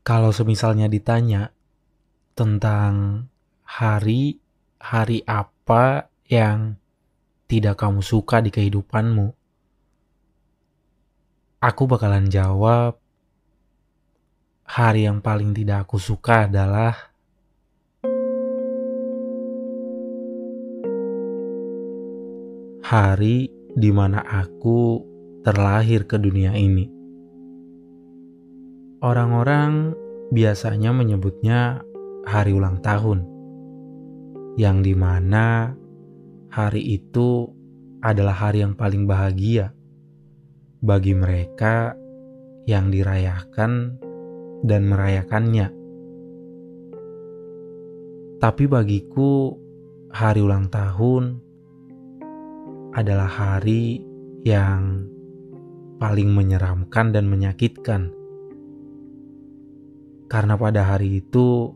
Kalau semisalnya ditanya tentang hari, hari apa yang tidak kamu suka di kehidupanmu, aku bakalan jawab hari yang paling tidak aku suka adalah hari di mana aku terlahir ke dunia ini. Orang-orang biasanya menyebutnya hari ulang tahun, yang di mana hari itu adalah hari yang paling bahagia bagi mereka yang dirayakan dan merayakannya. Tapi bagiku, hari ulang tahun adalah hari yang paling menyeramkan dan menyakitkan. Karena pada hari itu,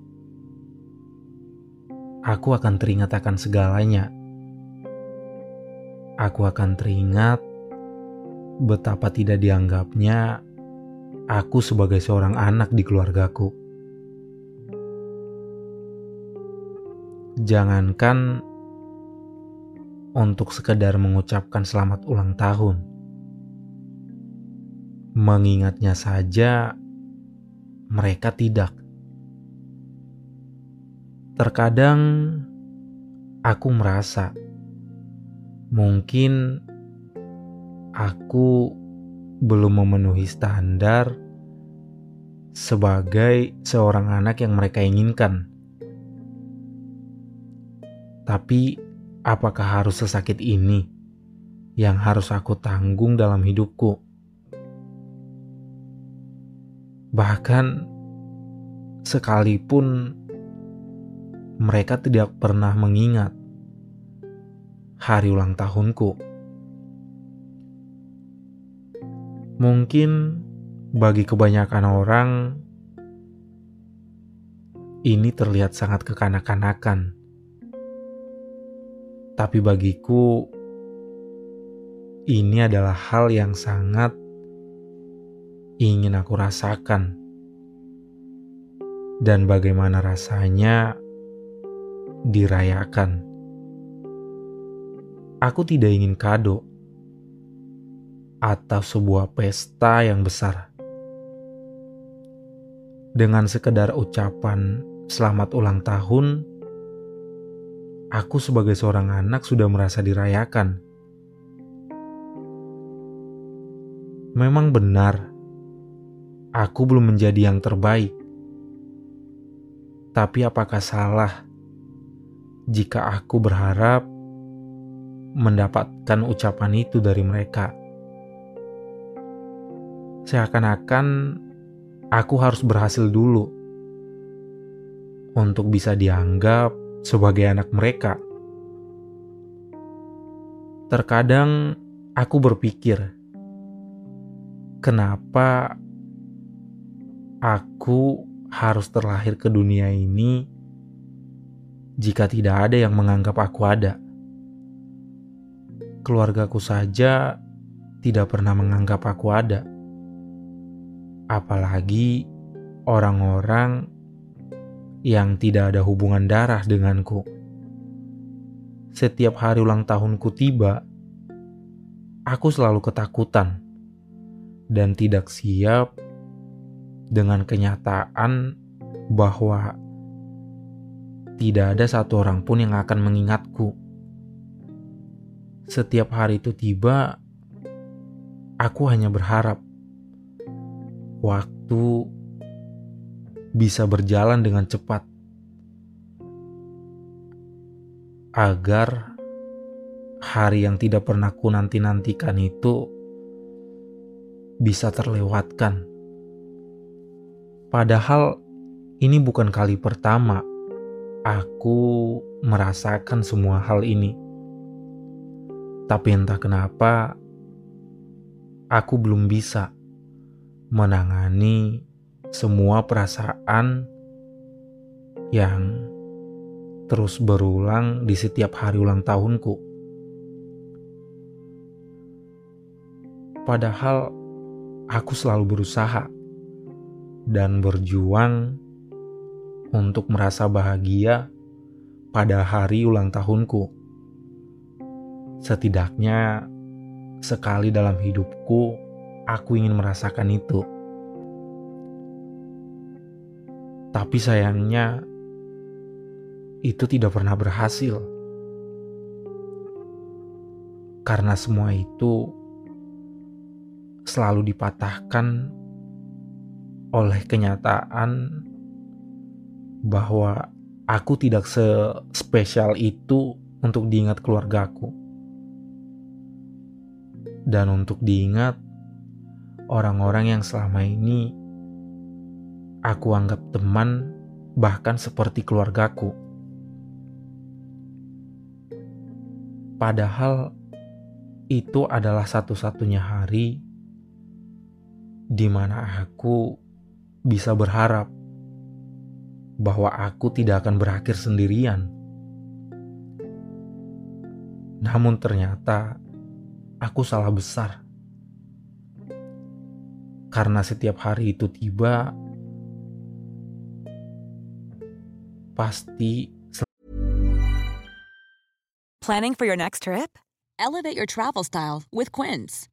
aku akan teringat akan segalanya. Aku akan teringat betapa tidak dianggapnya aku sebagai seorang anak di keluargaku. Jangankan untuk sekedar mengucapkan selamat ulang tahun. Mengingatnya saja mereka tidak. Terkadang aku merasa mungkin aku belum memenuhi standar sebagai seorang anak yang mereka inginkan. Tapi, apakah harus sesakit ini yang harus aku tanggung dalam hidupku? Bahkan, sekalipun mereka tidak pernah mengingat hari ulang tahunku Mungkin bagi kebanyakan orang ini terlihat sangat kekanak-kanakan. Tapi bagiku ini adalah hal yang sangat ingin aku rasakan. Dan bagaimana rasanya dirayakan. Aku tidak ingin kado atau sebuah pesta yang besar. Dengan sekedar ucapan selamat ulang tahun, aku sebagai seorang anak sudah merasa dirayakan. Memang benar, aku belum menjadi yang terbaik. Tapi apakah salah jika aku berharap mendapatkan ucapan itu dari mereka? Seakan-akan aku harus berhasil dulu untuk bisa dianggap sebagai anak mereka. Terkadang aku berpikir, kenapa aku harus terlahir ke dunia ini jika tidak ada yang menganggap aku ada? Keluargaku saja tidak pernah menganggap aku ada apalagi orang-orang yang tidak ada hubungan darah denganku. Setiap hari ulang tahunku tiba, aku selalu ketakutan dan tidak siap dengan kenyataan bahwa tidak ada satu orang pun yang akan mengingatku. Setiap hari itu tiba, aku hanya berharap waktu bisa berjalan dengan cepat agar hari yang tidak pernah ku nanti-nantikan itu bisa terlewatkan. Padahal ini bukan kali pertama aku merasakan semua hal ini. Tapi entah kenapa aku belum bisa menangani semua perasaan yang terus berulang di setiap hari ulang tahunku. Padahal aku selalu berusaha dan berjuang untuk merasa bahagia pada hari ulang tahunku. Setidaknya sekali dalam hidupku, aku ingin merasakan itu. Tapi sayangnya, itu tidak pernah berhasil. Karena semua itu selalu dipatahkan oleh kenyataan bahwa aku tidak sespesial itu untuk diingat keluargaku. Dan untuk diingat orang-orang yang selama ini aku anggap teman bahkan seperti keluargaku. Padahal itu adalah satu-satunya hari di mana aku bisa berharap bahwa aku tidak akan berakhir sendirian. Namun ternyata aku salah besar. Karena setiap hari itu tiba, pasti Planning for your next trip? Elevate your travel style with Quince.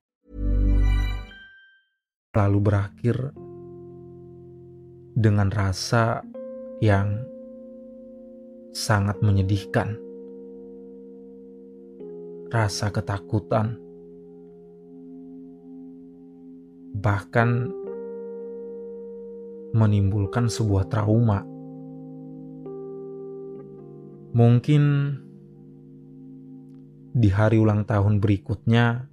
Lalu berakhir dengan rasa yang sangat menyedihkan. Rasa ketakutan. Bahkan menimbulkan sebuah trauma. Mungkin di hari ulang tahun berikutnya,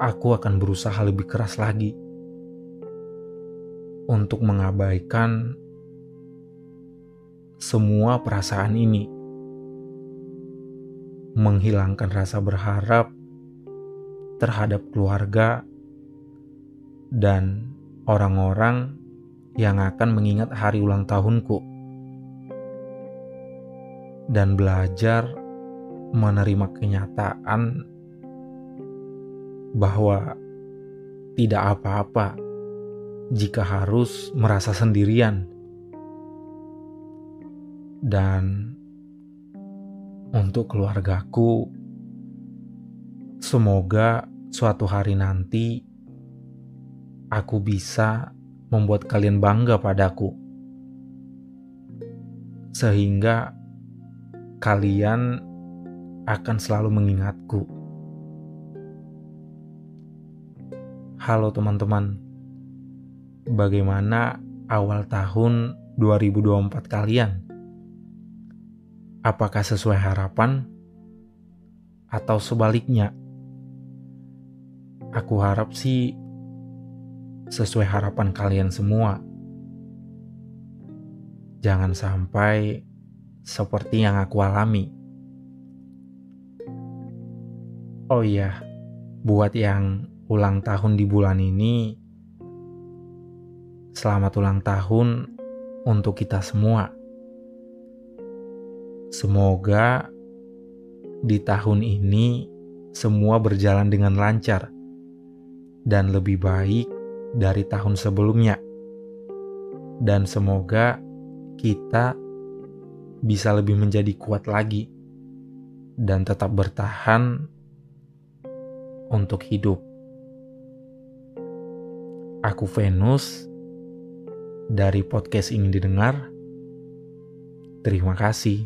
aku akan berusaha lebih keras lagi untuk mengabaikan semua perasaan ini, menghilangkan rasa berharap terhadap keluarga dan orang-orang yang akan mengingat hari ulang tahunku, dan belajar menerima kenyataan bahwa tidak apa-apa jika harus merasa sendirian, dan untuk keluargaku, semoga suatu hari nanti aku bisa membuat kalian bangga padaku, sehingga kalian akan selalu mengingatku. Halo teman-teman, bagaimana awal tahun 2024 kalian? Apakah sesuai harapan atau sebaliknya? Aku harap sih sesuai harapan kalian semua. Jangan sampai seperti yang aku alami. Oh iya, buat yang ulang tahun di bulan ini, selamat ulang tahun untuk kita semua. Semoga di tahun ini semua berjalan dengan lancar dan lebih baik dari tahun sebelumnya. Dan semoga kita bisa lebih menjadi kuat lagi dan tetap bertahan untuk hidup. Aku Venus dari podcast ingin didengar. Terima kasih.